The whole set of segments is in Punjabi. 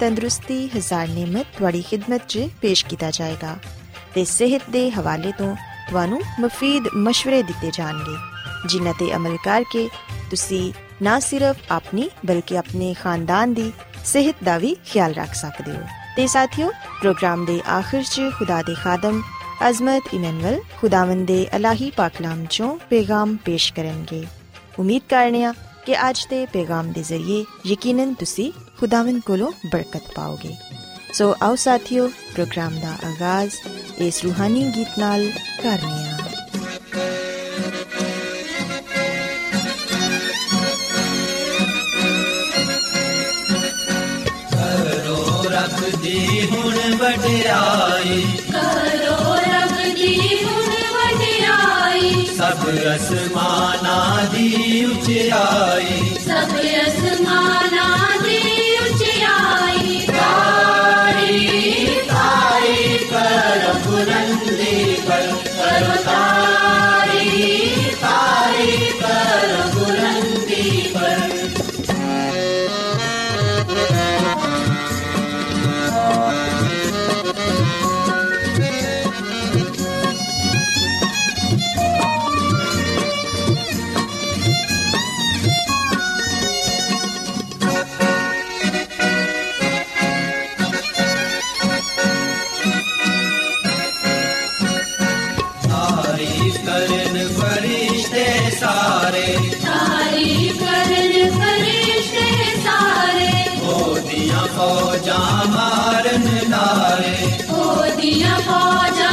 ਤੰਦਰੁਸਤੀ ਹਜ਼ਾਰ ਨਿਮਤ ਤੁਹਾਡੀ ਖidmat 'ਚ ਪੇਸ਼ ਕੀਤਾ ਜਾਏਗਾ ਤੇ ਸਿਹਤ ਦੇ ਹਵਾਲੇ ਤੋਂ ਤੁਹਾਨੂੰ ਮਫੀਦ مشਵਰੇ ਦਿੱਤੇ ਜਾਣਗੇ ਜਿਨ੍ਹਾਂ ਤੇ ਅਮਲ ਕਰਕੇ ਤੁਸੀਂ ਨਾ ਸਿਰਫ ਆਪਣੀ ਬਲਕਿ ਆਪਣੇ ਖਾਨਦਾਨ ਦੀ ਸਿਹਤ ਦਾ ਵੀ ਖਿਆਲ ਰੱਖ ਸਕਦੇ ਹੋ ਤੇ ਸਾਥਿਓ ਪ੍ਰੋਗਰਾਮ ਦੇ ਆਖਿਰ 'ਚ ਖੁਦਾ ਦੇ ਖਾਦਮ ਅਜ਼ਮਤ ਇਮਨੁਅਲ ਖੁਦਾਵੰਦ ਦੇ ਅਲਾਹੀ ਪਾਕਲਾਮ ਚੋਂ ਪੈਗਾਮ ਪੇਸ਼ ਕਰਨਗੇ ਉਮੀਦ ਕਰਨੀਆ ਕਿ ਅੱਜ ਦੇ ਪੈਗਾਮ ਦੇ ਜ਼ਰੀਏ ਯਕੀਨਨ ਤੁਸੀਂ ਖੁਦਾਵੰਦ ਕੋਲੋਂ ਬਰਕਤ ਪਾਓਗੇ। ਸੋ ਆਓ ਸਾਥਿਓ ਪ੍ਰੋਗਰਾਮ ਦਾ ਆਗਾਜ਼ ਇਸ ਰੂਹਾਨੀ ਗੀਤ ਨਾਲ ਕਰਨੀਆ ਕਰੋ ਰੱਬ ਦੀ ਹੁਣ ਵਡਿਆਈ। ਕਰੋ ਰੱਬ ਦੀ ਹੁਣ ਵਡਿਆਈ। ਸਭ ਅਸਮਾਨਾਂ ਦੀ ਉਚਾਈ। ਫੌਜਾਂ ਮਾਰਨ ਲਾਰੇ ਉਹਦੀਆਂ ਫੌਜਾਂ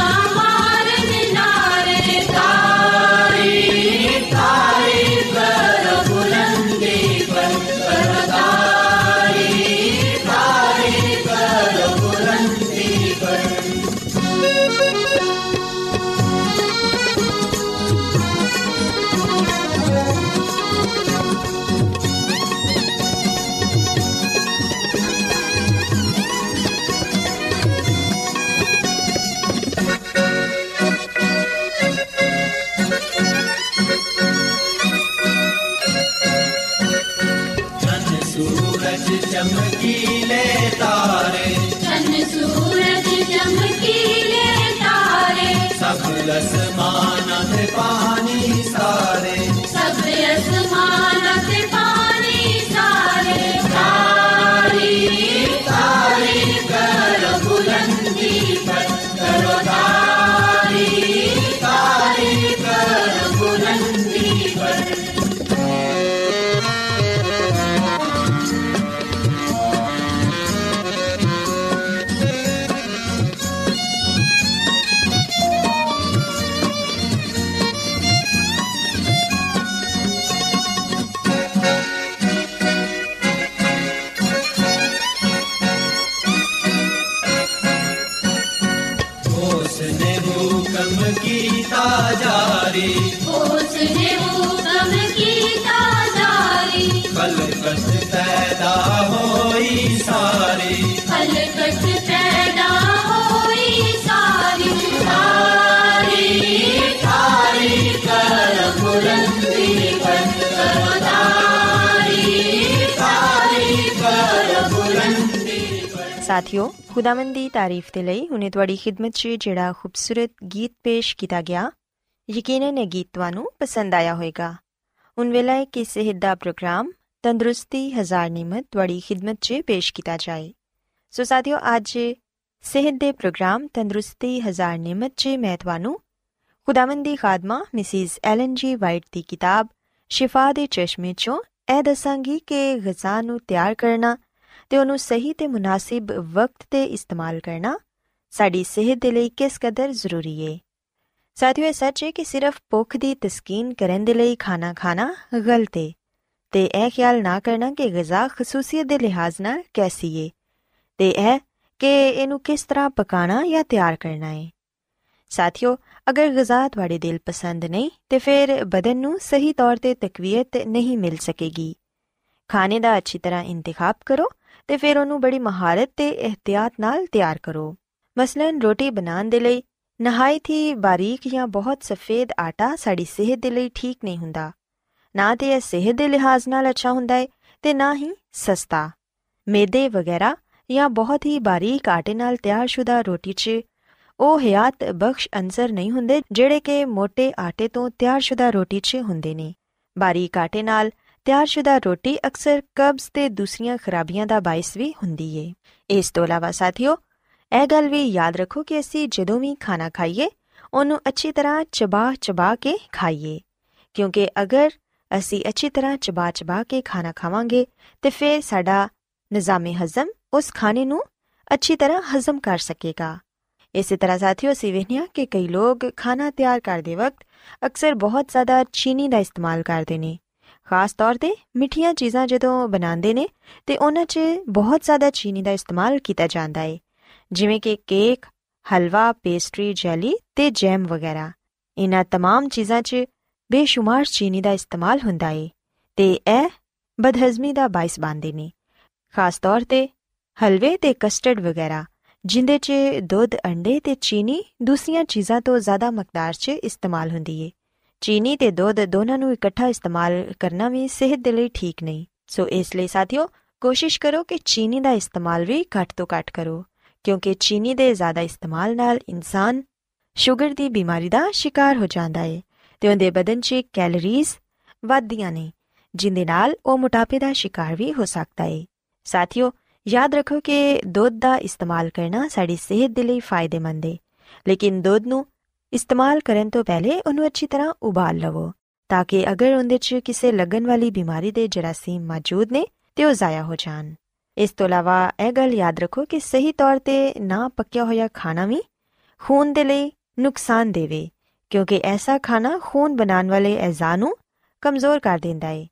ਅਸਮਾਨਾਂ ਸਾਥਿਓ, ਖੁਦਾਵੰਦ ਦੀ ਤਾਰੀਫ ਦੇ ਲਈ ਹੁਣੇ ਤੁਹਾਡੀ ਖidmat 'ਚ ਜਿਹੜਾ ਖੂਬਸੂਰਤ ਗੀਤ ਪੇਸ਼ ਕੀਤਾ ਗਿਆ, ਯਕੀਨਨ ਇਹ ਗੀਤ ਤੁਹਾਨੂੰ ਪਸੰਦ ਆਇਆ ਹੋਵੇਗਾ। ਹੁਣ ਵੇਲਾ ਹੈ ਕਿ ਸਿਹਤ ਦਾ ਪ੍ਰੋਗਰਾਮ, ਤੰਦਰੁਸਤੀ ਹਜ਼ਾਰ ਨਿਮਤ ਤੁਹਾਡੀ ਖidmat 'ਚ ਪੇਸ਼ ਕੀਤਾ ਜਾਏ। ਸੋ ਸਾਥੀਓ, ਅੱਜ ਸਿਹਤ ਦੇ ਪ੍ਰੋਗਰਾਮ, ਤੰਦਰੁਸਤੀ ਹਜ਼ਾਰ ਨਿਮਤ 'ਚ ਮੈਂ ਤੁਹਾਨੂੰ ਖੁਦਾਵੰਦ ਦੀ ਖਾਦਮਾ ਮਿਸਿਸ ਐਲਨ ਜੀ ਵਾਈਟ ਦੀ ਕਿਤਾਬ, ਸ਼ਿਫਾ ਦੇ ਚਸ਼ਮੇ 'ਚੋਂ ਇਹ ਦੱਸਾਂਗੀ ਕਿ ਗਿਜ਼ਾ ਨੂੰ ਤਿਆਰ ਕਰਨਾ ਤੇ ਉਹਨੂੰ ਸਹੀ ਤੇ ਮੁਨਾਸਿਬ ਵਕਤ ਤੇ ਇਸਤੇਮਾਲ ਕਰਨਾ ਸਾਡੀ ਸਿਹਤ ਦੇ ਲਈ ਕਿਸ ਕਦਰ ਜ਼ਰੂਰੀ ਹੈ ਸਾਥੀਓ, ਇਹ ਸੱਚ ਹੈ ਕਿ ਸਿਰਫ ਭੁੱਖ ਦੀ ਤਸਕੀਨ ਕਰਨ ਦੇ ਲਈ ਖਾਣਾ ਖਾਣਾ ਗਲਤ ਹੈ ਤੇ ਇਹ ਖਿਆਲ ਨਾ ਕਰਨਾ ਕਿ ਗਿਜ਼ਾ ਖਸੂਸੀਅਤ ਦੇ ਲਿਹਾਜ਼ ਨਾਲ ਕੈਸੀ ਹੈ ਤੇ ਇਹ ਕਿ ਇਹਨੂੰ ਕਿਸ ਤਰ੍ਹਾਂ ਪਕਾਣਾ ਜਾਂ ਤਿਆਰ ਕਰਨਾ ਹੈ ਸਾਥੀਓ, ਅਗਰ ਗਿਜ਼ਾ ਤੁਹਾਡੇ ਦਿਲ ਪਸੰਦ ਨਹੀਂ ਤੇ ਫਿਰ ਬਦਨ ਨੂੰ ਸਹੀ ਤੌਰ ਤੇ ਤਕਵੀਅਤ ਨਹੀਂ ਮਿਲ ਸਕੇਗੀ। ਖਾਣੇ ਦਾ ਅੱਛੀ ਤਰ੍ਹਾਂ ਇੰਤਖਾਬ ਕਰੋ ਤੇ ਫਿਰ ਉਹਨੂੰ ਬੜੀ ਮਹਾਰਤ ਤੇ ਇhtiyat ਨਾਲ ਤਿਆਰ ਕਰੋ। ਮਸਲਨ ਰੋਟੀ ਬਣਾਉਣ ਦੇ ਲਈ ਨਹਾਇਤ ਹੀ ਬਾਰੀਕ ਜਾਂ ਬਹੁਤ ਸਫੇਦ ਆਟਾ ਸਾਡੀ ਸਿਹਤ ਦੇ ਲਈ ਠੀਕ ਨਹੀਂ ਹੁੰਦਾ। ਨਾ ਤੇ ਇਹ ਸਿਹਤ ਦੇ ਲਿਹਾਜ਼ ਨਾਲ ਅੱਛਾ ਹੁੰਦਾ ਹੈ ਤੇ ਨਾ ਹੀ ਸਸਤਾ। ਮੈਦੇ ਵਗੈਰਾ ਜਾਂ ਬਹੁਤ ਹੀ ਬਾਰੀਕ ਆਟੇ ਨਾਲ ਤਿਆਰਸ਼ੁਦਾ ਰੋਟੀ 'ਚ ਉਹ ਹਯਾਤ ਬਖਸ਼ ਅੰਸਰ ਨਹੀਂ ਹੁੰਦੇ ਜਿਹੜੇ ਕਿ ਮੋٹے ਆਟੇ ਤੋਂ ਤਿਆਰਸ਼ੁਦਾ ਰੋਟੀ 'ਚ ਹੁੰਦੇ ਨੇ। ਬਾਰੀਕ ਆਟੇ ਨਾਲ ਤਿਆਰਸ਼ੁਦਾ ਰੋਟੀ ਅਕਸਰ ਕਬਜ਼ ਤੇ ਦੂਸਰੀਆਂ ਖਰਾਬੀਆਂ ਦਾ ਬਾਇਸ ਵੀ ਹੁੰਦੀ ਏ। ਇਸ ਤੋਂ ਇਲਾਵਾ ਸਾਥੀਓ, ਇਹ ਗੱਲ ਵੀ ਯਾਦ ਰੱਖੋ ਕਿ ਅਸੀਂ ਜਦੋਂ ਵੀ ਖਾਣਾ ਖਾਈਏ, ਉਹਨੂੰ ਅੱਛੀ ਤਰ੍ਹਾਂ ਚਬਾ-ਚਬਾ ਕੇ ਖਾਈਏ। ਕਿਉਂਕਿ ਅਗਰ ਅਸੀਂ ਅੱਛੀ ਤਰ੍ਹਾਂ ਚਬਾ-ਚਬਾ ਕੇ ਖਾਣਾ ਖਾਵਾਂਗੇ, ਤੇ ਫਿਰ ਸਾਡਾ ਨਿਜ਼ਾਮੇ ਹਜ਼ਮ ਉਸ ਖਾਣੇ ਨੂੰ ਅੱਛੀ ਤਰ੍ਹਾਂ ਹਜ਼ਮ ਕਰ ਸਕੇਗਾ। ਇਸੇ ਤਰ੍ਹਾਂ ਸਾਥੀਓ, ਅਸੀਂ ਵੇਖਿਆ ਕਿ ਕਈ ਲੋਕ ਖਾਣਾ ਤਿਆਰ ਕਰਦੇ ਵਕਤ ਅਕਸਰ ਬਹੁਤ ਜ਼ਿਆਦਾ ਚੀਨੀ ਦਾ ਇਸਤੇਮਾਲ ਕਰਦੇ ਨੇ। ਖਾਸ ਤੌਰ ਤੇ ਮਿੱਠੀਆਂ ਚੀਜ਼ਾਂ ਜਦੋਂ ਬਣਾਉਂਦੇ ਨੇ ਤੇ ਉਹਨਾਂ 'ਚ ਬਹੁਤ ਜ਼ਿਆਦਾ ਚੀਨੀ ਦਾ ਇਸਤੇਮਾਲ ਕੀਤਾ ਜਾਂਦਾ ਹੈ ਜਿਵੇਂ ਕਿ ਕੇਕ ਹਲਵਾ ਪੇਸਟਰੀ ਜੈਲੀ ਤੇ ਜੈਮ ਵਗੈਰਾ ਇਹਨਾਂ तमाम ਚੀਜ਼ਾਂ 'ਚ ਬੇਸ਼ੁਮਾਰ ਚੀਨੀ ਦਾ ਇਸਤੇਮਾਲ ਹੁੰਦਾ ਹੈ ਤੇ ਇਹ ਬਦਹਜ਼ਮੀ ਦਾ ਬਾਇਸ ਬਣਦੇ ਨੇ ਖਾਸ ਤੌਰ ਤੇ ਹਲਵੇ ਤੇ ਕਸਟਰਡ ਵਗੈਰਾ ਜਿੰਦੇ 'ਚ ਦੁੱਧ ਅੰਡੇ ਤੇ ਚੀਨੀ ਦੂਸਰੀਆਂ ਚੀਜ਼ਾਂ ਤੋਂ ਜ਼ਿਆਦਾ ਮਕਦਾਰ 'ਚ ਇਸਤੇਮਾਲ ਹੁੰਦੀ ਹੈ ਚੀਨੀ ਤੇ ਦੁੱਧ ਦੋਨਾਂ ਨੂੰ ਇਕੱਠਾ ਇਸਤੇਮਾਲ ਕਰਨਾ ਵੀ ਸਿਹਤ ਦੇ ਲਈ ਠੀਕ ਨਹੀਂ। ਸੋ ਇਸ ਲਈ ਸਾਥੀਓ, ਕੋਸ਼ਿਸ਼ ਕਰੋ ਕਿ ਚੀਨੀ ਦਾ ਇਸਤੇਮਾਲ ਵੀ ਘੱਟ ਤੋਂ ਘੱਟ ਕਰੋ, ਕਿਉਂਕਿ ਚੀਨੀ ਦੇ ਜ਼ਿਆਦਾ ਇਸਤੇਮਾਲ ਨਾਲ ਇਨਸਾਨ ਸ਼ੂਗਰ ਦੀ ਬਿਮਾਰੀ ਦਾ ਸ਼ਿਕਾਰ ਹੋ ਜਾਂਦਾ ਹੈ ਤੇ ਉਹਦੇ ਬਦਨ 'ਚ ਕੈਲਰੀਜ਼ ਵੱਧਦੀਆਂ ਨੇ, ਜਿੰਦੇ ਨਾਲ ਉਹ ਮੋਟਾਪੇ ਦਾ ਸ਼ਿਕਾਰ ਵੀ ਹੋ ਸਕਦਾ ਹੈ ਸਾਥੀਓ, ਯਾਦ ਰੱਖੋ ਕਿ ਦੁੱਧ ਦਾ ਇਸਤੇਮਾਲ ਕਰਨਾ ਸਾਡੀ ਸਿਹਤ ਦੇ ਲਈ ਫਾਇਦੇਮੰਦ ਹੈ ਲੇਕਿਨ ਦੁੱਧ ਨੂੰ ਇਸਤੇਮਾਲ ਕਰਨ ਤੋਂ ਪਹਿਲੇ ਉਹਨੂੰ ਅੱਛੀ ਤਰ੍ਹਾਂ ਉਬਾਲ ਲਵੋ, ਤਾਂ ਕਿ ਅਗਰ ਉਹਦੇ 'ਚ ਕਿਸੇ ਲੱਗਣ ਵਾਲੀ ਬਿਮਾਰੀ ਦੇ ਜਰਾਸੀਮ ਮੌਜੂਦ ਨੇ ਤੇ ਉਹ ਜ਼ਾਇਆ ਹੋ ਜਾਣ। ਇਸ ਤੋਂ ਇਲਾਵਾ ਇਹ ਗੱਲ ਯਾਦ ਰੱਖੋ ਕਿ ਸਹੀ ਤੌਰ ਤੇ ਨਾ ਪੱਕਿਆ ਹੋਇਆ ਖਾਣਾ ਵੀ ਖੂਨ ਦੇ ਲਈ ਨੁਕਸਾਨ ਦੇਵੇ, ਕਿਉਂਕਿ ਐਸਾ ਖਾਣਾ ਖੂਨ ਬਣਾਉਣ ਵਾਲੇ ਅਜ਼ਾ ਨੂੰ ਕਮਜ਼ੋਰ ਕਰ ਦਿੰਦਾ ਹੈ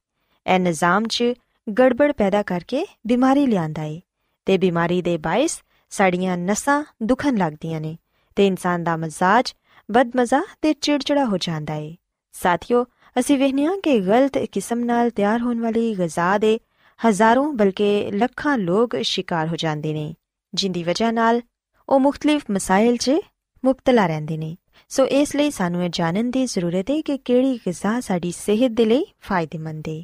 ਇਹ ਨਿਜ਼ਾਮ 'ਚ ਗੜਬੜ ਪੈਦਾ ਕਰਕੇ ਬਿਮਾਰੀ ਲਿਆਂਦਾ ਹੈ ਤੇ ਬਿਮਾਰੀ ਦੇ ਬਾਇਸ ਸਾਡੀਆਂ ਨਸਾਂ ਦੁਖਣ ਲੱਗਦੀਆਂ ਨੇ ਤੇ ਇਨਸਾਨ ਦਾ ਮਜ਼ਾਜ ਬਦਮਜ਼ਾ ਤੇ ਚਿੜਚਿੜਾ ਹੋ ਜਾਂਦਾ ਹੈ ਸਾਥੀਓ, ਅਸੀਂ ਵੇਖਿਆ ਕਿ ਗਲਤ ਕਿਸਮ ਨਾਲ ਤਿਆਰ ਹੋਣ ਵਾਲੀ ਗਿਜ਼ਾ ਦੇ ਹਜ਼ਾਰਾਂ ਬਲਕਿ ਲੱਖਾਂ ਲੋਕ ਸ਼ਿਕਾਰ ਹੋ ਜਾਂਦੇ ਨੇ, ਜਿੰਦੀ ਵਜ੍ਹਾ ਨਾਲ ਉਹ ਮੁxtਲਿਫ ਮਸਾਇਲ 'ਚ ਮੁਬਤਲਾ ਰਹਿੰਦੇ ਨੇ। ਸੋ ਇਸ ਲਈ ਸਾਨੂੰ ਇਹ ਜਾਣਨ ਦੀ ਜ਼ਰੂਰਤ ਹੈ ਕਿ ਕਿਹੜੀ ਗਿਜ਼ਾ ਸਾਡੀ ਸਿਹਤ ਦੇ ਲਈ ਫਾਇਦੇਮੰਦ ਹੈ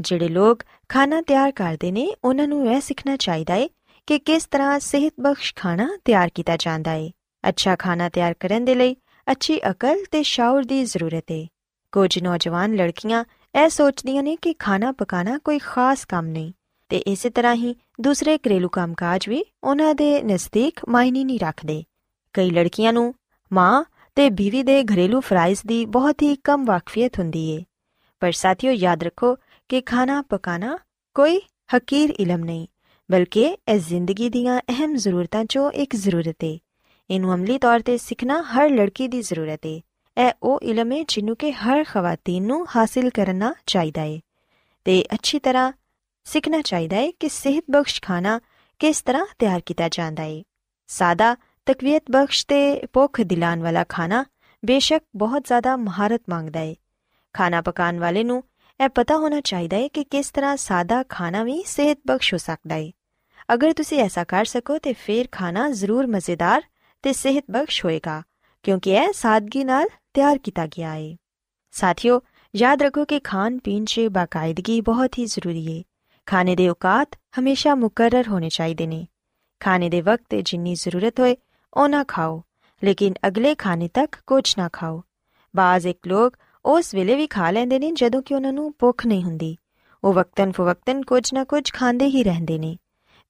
ਜਿਹੜੇ ਲੋਕ ਖਾਣਾ ਤਿਆਰ ਕਰਦੇ ਨੇ, ਉਹਨਾਂ ਨੂੰ ਇਹ ਸਿੱਖਣਾ ਚਾਹੀਦਾ ਹੈ ਕਿ ਕਿਸ ਤਰ੍ਹਾਂ ਸਿਹਤਬਖਸ਼ ਖਾਣਾ ਤਿਆਰ ਕੀਤਾ ਜਾਂਦਾ ਹੈ ਅੱਛਾ ਖਾਣਾ ਤਿਆਰ ਕਰਨ ਦੇ ਲਈ ਅੱਛੀ ਅਕਲ ਤੇ ਸ਼ਾਉਰ ਦੀ ਜ਼ਰੂਰਤ ਹੈ ਕੁਝ ਨੌਜਵਾਨ ਲੜਕੀਆਂ ਇਹ ਸੋਚਦੀਆਂ ਨੇ ਕਿ ਖਾਣਾ ਪਕਾਣਾ ਕੋਈ ਖਾਸ ਕੰਮ ਨਹੀਂ ਤੇ ਇਸੇ ਤਰ੍ਹਾਂ ਹੀ ਦੂਸਰੇ ਘਰੇਲੂ ਕੰਮਕਾਜ ਵੀ ਉਹਨਾਂ ਦੇ ਨਜ਼ਦੀਕ ਮਾਇਨੇ ਨਹੀਂ ਰੱਖਦੇ। ਕਈ ਲੜਕੀਆਂ ਨੂੰ ਮਾਂ ਤੇ ਬੀਵੀ ਦੇ ਘਰੇਲੂ ਫਰਾਈਜ਼ ਦੀ ਬਹੁਤ ਹੀ ਕਮ ਵਾਕਫੀਅਤ ਹੁੰਦੀ ਏ। ਪਰ ਸਾਥੀਓ ਯਾਦ ਰੱਖੋ ਕਿ ਖਾਣਾ ਪਕਾਣਾ ਕੋਈ ਹਕੀਰ ਇਲਮ ਨਹੀਂ, ਬਲਕਿ ਇਹ ਜ਼ਿੰਦਗੀ ਦੀਆਂ ਅਹਿਮ ਜ਼ਰੂਰਤਾਂ 'ਚੋਂ ਇੱਕ ਜ਼ਰੂਰਤ ਏ। ਇਹਨੂੰ ਅਮਲੀ ਤੌਰ ਤੇ ਸਿੱਖਣਾ ਹਰ ਲੜਕੀ ਦੀ ਜ਼ਰੂਰਤ ਏ ਇਹ ਉਹ ਇਲਮ ਹੈ ਜਿਹਨੂੰ ਕਿ ਹਰ ਖਵਾਤੀਨ ਨੂੰ ਹਾਸਿਲ ਕਰਨਾ ਚਾਹੀਦਾ ਏ ਤੇ ਅੱਛੀ ਤਰ੍ਹਾਂ ਸਿੱਖਣਾ ਚਾਹੀਦਾ ਏ ਕਿ ਸਿਹਤ ਬਖਸ਼ ਖਾਣਾ ਕਿਸ ਤਰ੍ਹਾਂ ਤਿਆਰ ਕੀਤਾ ਜਾਂਦਾ ਏ ਸਾਦਾ ਤਕਵੀਅਤ ਬਖਸ਼ ਤੇ ਭੁੱਖ ਦਿਲਾਨ ਵਾਲਾ ਖਾਣਾ ਬੇਸ਼ੱਕ ਬਹੁਤ ਜ਼ਿਆਦਾ ਮਹਾਰਤ ਮੰਗਦਾ ਏ ਖਾਣਾ ਪਕਾਉਣ ਵਾਲੇ ਨੂੰ ਇਹ ਪਤਾ ਹੋਣਾ ਚਾਹੀਦਾ ਹੈ ਕਿ ਕਿਸ ਤਰ੍ਹਾਂ ਸਾਦਾ ਖਾਣਾ ਵੀ ਸਿਹਤ ਬਖਸ਼ ਹੋ ਸਕਦਾ ਹੈ ਅਗਰ ਤੁਸੀਂ ਐਸਾ ਕਰ ਸਕੋ ਤੇ ਫਿਰ ਖਾਣਾ ਜ਼ਰੂਰ ਮਜ਼ੇਦਾਰ ਤੇ ਸਿਹਤ ਬਖਸ਼ ਹੋਏਗਾ, ਕਿਉਂਕਿ ਇਹ ਸਾਦਗੀ ਨਾਲ ਤਿਆਰ ਕੀਤਾ ਗਿਆ ਹੈ ਸਾਥੀਓ, ਯਾਦ ਰੱਖੋ ਕਿ ਖਾਣ ਪੀਣ 'ਚ ਬਾਕਾਇਦਗੀ ਬਹੁਤ ਹੀ ਜ਼ਰੂਰੀ ਹੈ ਖਾਣੇ ਦੇ ਔਕਾਤ ਹਮੇਸ਼ਾ ਮੁਕਰਰ ਹੋਣੇ ਚਾਹੀਦੇ ਨੇ। ਖਾਣੇ ਦੇ ਵਕਤ ਜਿੰਨੀ ਜ਼ਰੂਰਤ ਹੋਏ ਉਹਨਾਂ ਖਾਓ, ਲੇਕਿਨ ਅਗਲੇ ਖਾਣੇ ਤੱਕ ਕੁਝ ਨਾ ਖਾਓ। ਬਾਜ਼ ਇੱਕ ਲੋਕ ਉਸ ਵੇਲੇ ਵੀ ਖਾ ਲੈਂਦੇ ਨੇ ਜਦੋਂ ਕਿ ਉਹਨਾਂ ਨੂੰ ਭੁੱਖ ਨਹੀਂ ਹੁੰਦੀ। ਉਹ ਵਕਤਨ ਫਵਕਤਨ ਕੁਝ ਨਾ ਕੁਝ ਖਾਂਦੇ ਹੀ ਰਹਿੰਦੇ ਨੇ।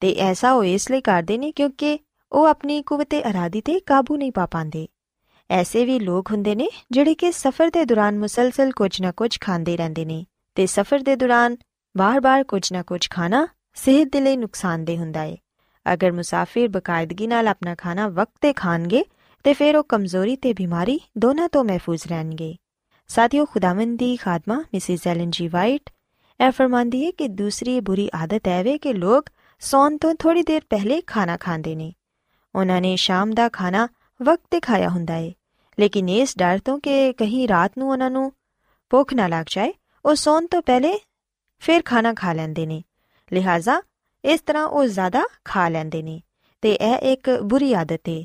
ਤੇ ਐਸਾ ਉਹ ਇਸ ਲਈ ਕਰਦੇ ਨੇ ਕਿਉਂਕਿ ਉਹ ਆਪਣੀ ਕੁਵਤੇ ਅਰਾਦੀ ਤੇ ਕਾਬੂ ਨਹੀਂ ਪਾ ਪਾਉਂਦੇ। ਐਸੇ ਵੀ ਲੋਕ ਹੁੰਦੇ ਨੇ ਜਿਹੜੇ ਕਿ ਸਫ਼ਰ ਦੇ ਦੌਰਾਨ ਮੁਸਲਸਲ ਕੁਝ ਨਾ ਕੁਝ ਖਾਂਦੇ ਰਹਿੰਦੇ ਨੇ ਤੇ ਸਫ਼ਰ ਦੇ ਦੌਰਾਨ ਬਾਰ-ਬਾਰ ਕੁਝ ਨਾ ਕੁਝ ਖਾਣਾ ਸਿਹਤ ਦੇ ਲਈ ਨੁਕਸਾਨਦੇ ਹੁੰਦਾ ਹੈ ਅਗਰ ਮੁਸਾਫਿਰ ਬਕਾਇਦਗੀ ਨਾਲ ਆਪਣਾ ਖਾਣਾ ਵਕਤ ਤੇ ਖਾਣਗੇ ਤੇ ਫਿਰ ਉਹ ਕਮਜ਼ੋਰੀ ਤੇ ਬਿਮਾਰੀ ਦੋਨਾਂ ਤੋਂ ਮਹਿਫੂਜ਼ ਰਹਿਣਗੇ। ਸਾਥੀਓ, ਖੁਦਾਵੰਦ ਦੀ ਖਾਦਮਾ ਮਿਸਿਸ ਐਲਨ ਜੀ ਵਾਈਟ ਇਹ ਫਰਮਾਂਦੀ ਹੈ ਕਿ ਦੂਸਰੀ ਬੁਰੀ ਆਦਤ ਹੈ ਵੇ ਕਿ ਲੋਕ ਸੌਣ ਤੋਂ ਥੋੜੀ ਦੇਰ ਪਹਿਲੇ ਖਾਣਾ ਖਾਂਦੇ ਨੇ। ਉਹਨਾਂ ਨੇ ਸ਼ਾਮ ਦਾ ਖਾਣਾ ਵਕਤ ਤੇ ਖਾਇਆ ਹੁੰਦਾ ਹੈ ਲੇਕਿਨ ਇਸ ਡਰ ਤੋਂ ਕਿ ਕਹੀਂ ਰਾਤ ਨੂੰ ਉਹਨਾਂ ਨੂੰ ਭੁੱਖ ਨਾ ਲੱਗ ਜਾਏ, ਉਹ ਸੌਣ ਤੋਂ ਪਹਿਲੇ ਫਿਰ ਖਾਣਾ ਖਾ ਲੈਂਦੇ ਨੇ। ਲਿਹਾਜ਼ਾ ਇਸ ਤਰ੍ਹਾਂ ਉਹ ਜ਼ਿਆਦਾ ਖਾ ਲੈਂਦੇ ਨੇ ਤੇ ਇਹ ਇੱਕ ਬੁਰੀ ਆਦਤ ਹੈ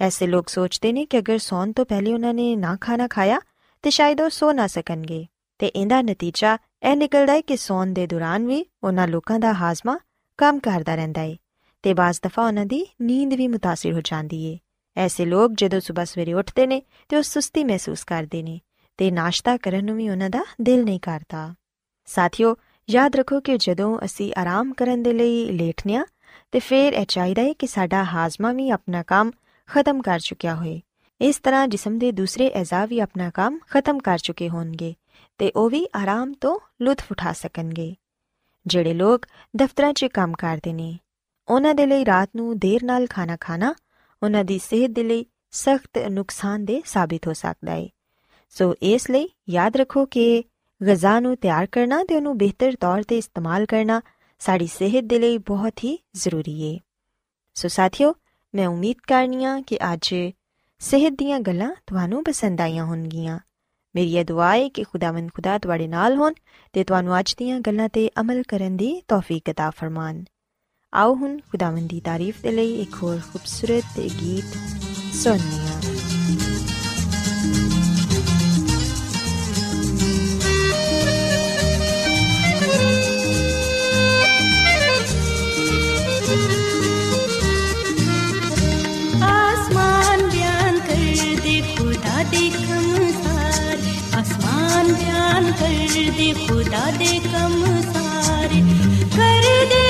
ਐਸੇ ਲੋਕ ਸੋਚਦੇ ਨੇ ਕਿ ਅਗਰ ਸੌਣ ਤੋਂ ਪਹਿਲੇ ਉਹਨਾਂ ਨੇ ਨਾ ਖਾਣਾ ਖਾਇਆ, ਤੇ ਸ਼ਾਇਦ ਉਹ ਸੋ ਨਾ ਸਕਣਗੇ। ਤੇ ਇਹਦਾ ਨਤੀਜਾ ਇਹ ਨਿਕਲਦਾ ਹੈ ਕਿ ਸੌਣ ਦੇ ਦੌਰਾਨ ਵੀ ਉਹਨਾਂ ਲੋਕਾਂ ਦਾ ਹਾਜ਼ਮਾ ਕੰਮ ਕਰਦਾ ਰਹਿੰਦਾ ਹੈ ਤੇ ਬਾਜ਼ ਦਫਾ ਉਹਨਾਂ ਦੀ ਨੀਂਦ ਵੀ متاثر ਹੋ ਜਾਂਦੀ ਹੈ ਐਸੇ ਲੋਕ ਜਦੋਂ ਸਵੇਰ ਸਵੇਰੇ ਉੱਠਦੇ ਨੇ ਤੇ ਉਹ ਸੁਸਤੀ ਮਹਿਸੂਸ ਕਰਦੇ ਨੇ ਤੇ ਨਾਸ਼ਤਾ ਕਰਨ ਨੂੰ ਵੀ ਉਹਨਾਂ ਦਾ ਦਿਲ ਨਹੀਂ ਕਰਦਾ ਸਾਥੀਓ ਯਾਦ ਰੱਖੋ ਕਿ ਜਦੋਂ ਅਸੀਂ ਆਰਾਮ ਕਰਨ ਦੇ ਲਈ ਲੇਟਨੇ ਤੇ ਫਿਰ ਇਹ ਚਾਹੀਦਾ ਹੈ ਕਿ ਸਾਡਾ ਹਾਜ਼ਮਾ ਵੀ ਆਪਣਾ ਕੰਮ ਖਤਮ ਕਰ ਚੁੱਕਿਆ ਹੋਏ ਇਸ ਤਰ੍ਹਾਂ ਜਿਸਮ ਦੇ ਦੂਸਰੇ ਅਜ਼ਾ ਵੀ ਆਪਣਾ ਕੰਮ ਖਤਮ ਕਰ ਚੁੱਕੇ ਹੋਣਗੇ ਤੇ ਉਹ ਵੀ ਆਰਾਮ ਤੋਂ ਲੁਤਫ ਉਠਾ ਸਕਣਗੇ ਜਿਹੜੇ ਲੋਕ ਦਫ਼ਤਰਾਂ 'ਚ ਕੰਮ ਕਰਦੇ ਨੇ ਉਹਨਾਂ ਦੇ ਲਈ ਰਾਤ ਨੂੰ ਦੇਰ ਨਾਲ ਖਾਣਾ ਖਾਣਾ ਉਹਨਾਂ ਦੀ ਸਿਹਤ ਦੇ ਲਈ ਸਖਤ ਨੁਕਸਾਨਦੇ ਸਾਬਿਤ ਹੋ ਸਕਦਾ ਹੈ ਸੋ ਇਸ ਲਈ ਯਾਦ ਰੱਖੋ ਕਿ ਗਜ਼ਾ ਨੂੰ ਤਿਆਰ ਕਰਨਾ ਤੇ ਉਹਨੂੰ ਬਿਹਤਰ ਤੌਰ ਤੇ ਇਸਤੇਮਾਲ ਕਰਨਾ ਸਾਡੀ ਸਿਹਤ ਦੇ ਲਈ ਬਹੁਤ ਹੀ ਜ਼ਰੂਰੀ ਹੈ ਸੋ ਸਾਥੀਓ ਮੈਂ ਉਮੀਦ ਕਰਨੀਆ ਕਿ ਅੱਜ ਸਿਹਤ ਦੀਆਂ ਗੱਲਾਂ ਤੁਹਾਨੂੰ ਪਸੰਦ ਆਈਆਂ ਹੋਣਗੀਆਂ ਮੇਰੀ ਇਹ ਦੁਆ ਹੈ ਕਿ ਖੁਦਾਵੰਦ ਖੁਦਾ ਤੁਹਾਡੇ ਨਾਲ ਹੋਣ ਤੇ ਤੁਹਾਨੂੰ ਅੱਜ ਦੀਆਂ ਗੱਲਾਂ ਤੇ ਅਮਲ ਕਰਨ ਦੀ ਤੌਫੀਕ عطا ਫਰਮਾਨ آؤن خدا من دی تعریف دلی اکور خوبصورت گیت سونیا آسمان بیان کر دے خدا دے کمسار آسمان بیان کر دے خدا دے کمسار کر دے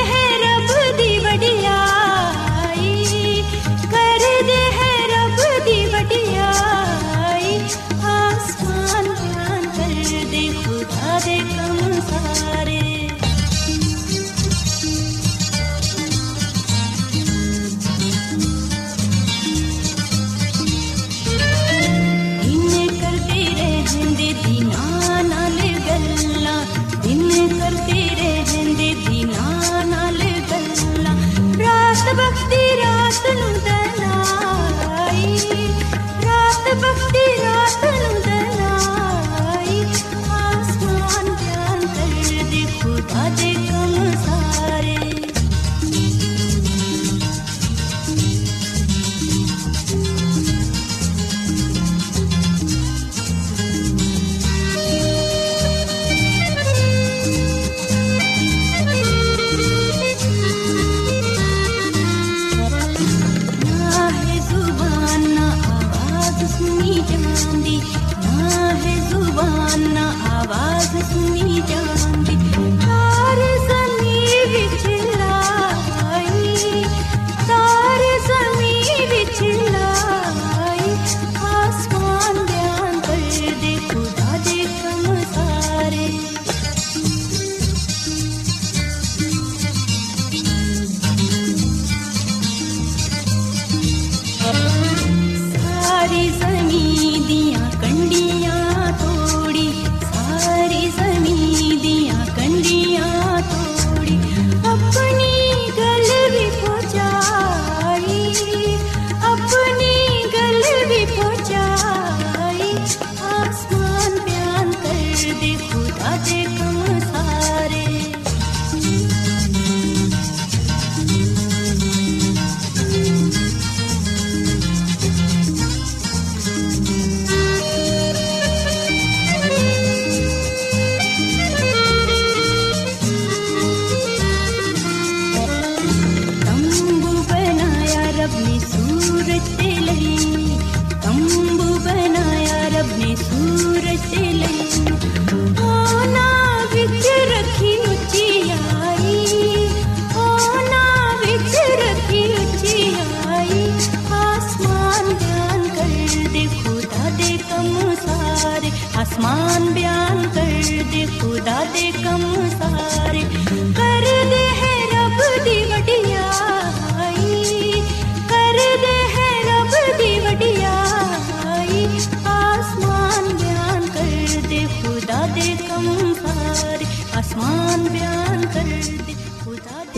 सुनी जांदी